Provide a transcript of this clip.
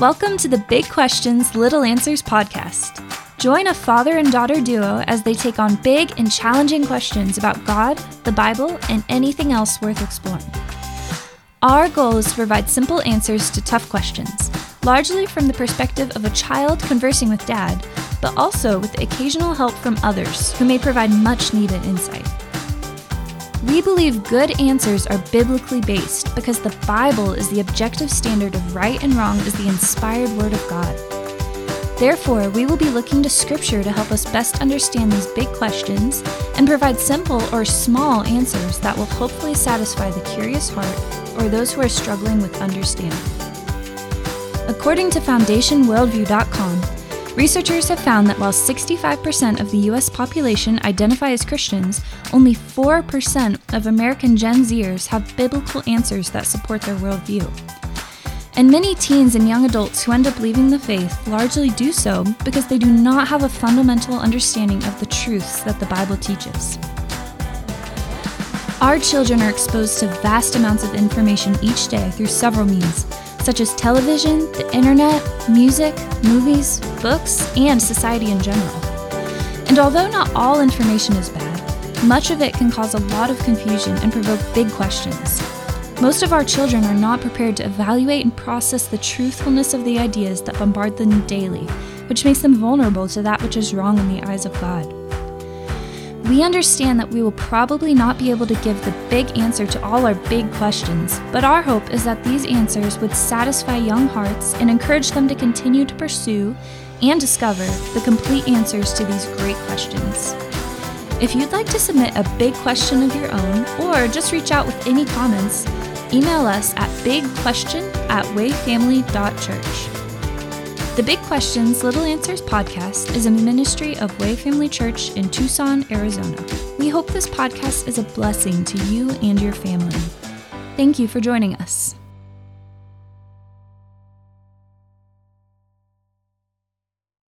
Welcome to the Big Questions, Little Answers podcast. Join a father and daughter duo as they take on big and challenging questions about God, the Bible, and anything else worth exploring. Our goal is to provide simple answers to tough questions, largely from the perspective of a child conversing with dad, but also with occasional help from others who may provide much needed insight. We believe good answers are biblically based because the Bible is the objective standard of right and wrong as the inspired Word of God. Therefore, we will be looking to Scripture to help us best understand these big questions and provide simple or small answers that will hopefully satisfy the curious heart or those who are struggling with understanding. According to FoundationWorldview.com, Researchers have found that while 65% of the US population identify as Christians, only 4% of American Gen Zers have biblical answers that support their worldview. And many teens and young adults who end up leaving the faith largely do so because they do not have a fundamental understanding of the truths that the Bible teaches. Our children are exposed to vast amounts of information each day through several means, such as television, the internet, music, movies, books, and society in general. And although not all information is bad, much of it can cause a lot of confusion and provoke big questions. Most of our children are not prepared to evaluate and process the truthfulness of the ideas that bombard them daily, which makes them vulnerable to that which is wrong in the eyes of God. We understand that we will probably not be able to give the big answer to all our big questions, but our hope is that these answers would satisfy young hearts and encourage them to continue to pursue and discover the complete answers to these great questions. If you'd like to submit a big question of your own, or just reach out with any comments, email us at bigquestion at wayfamily.church. The Big Questions, Little Answers podcast is a ministry of Way Family Church in Tucson, Arizona. We hope this podcast is a blessing to you and your family. Thank you for joining us.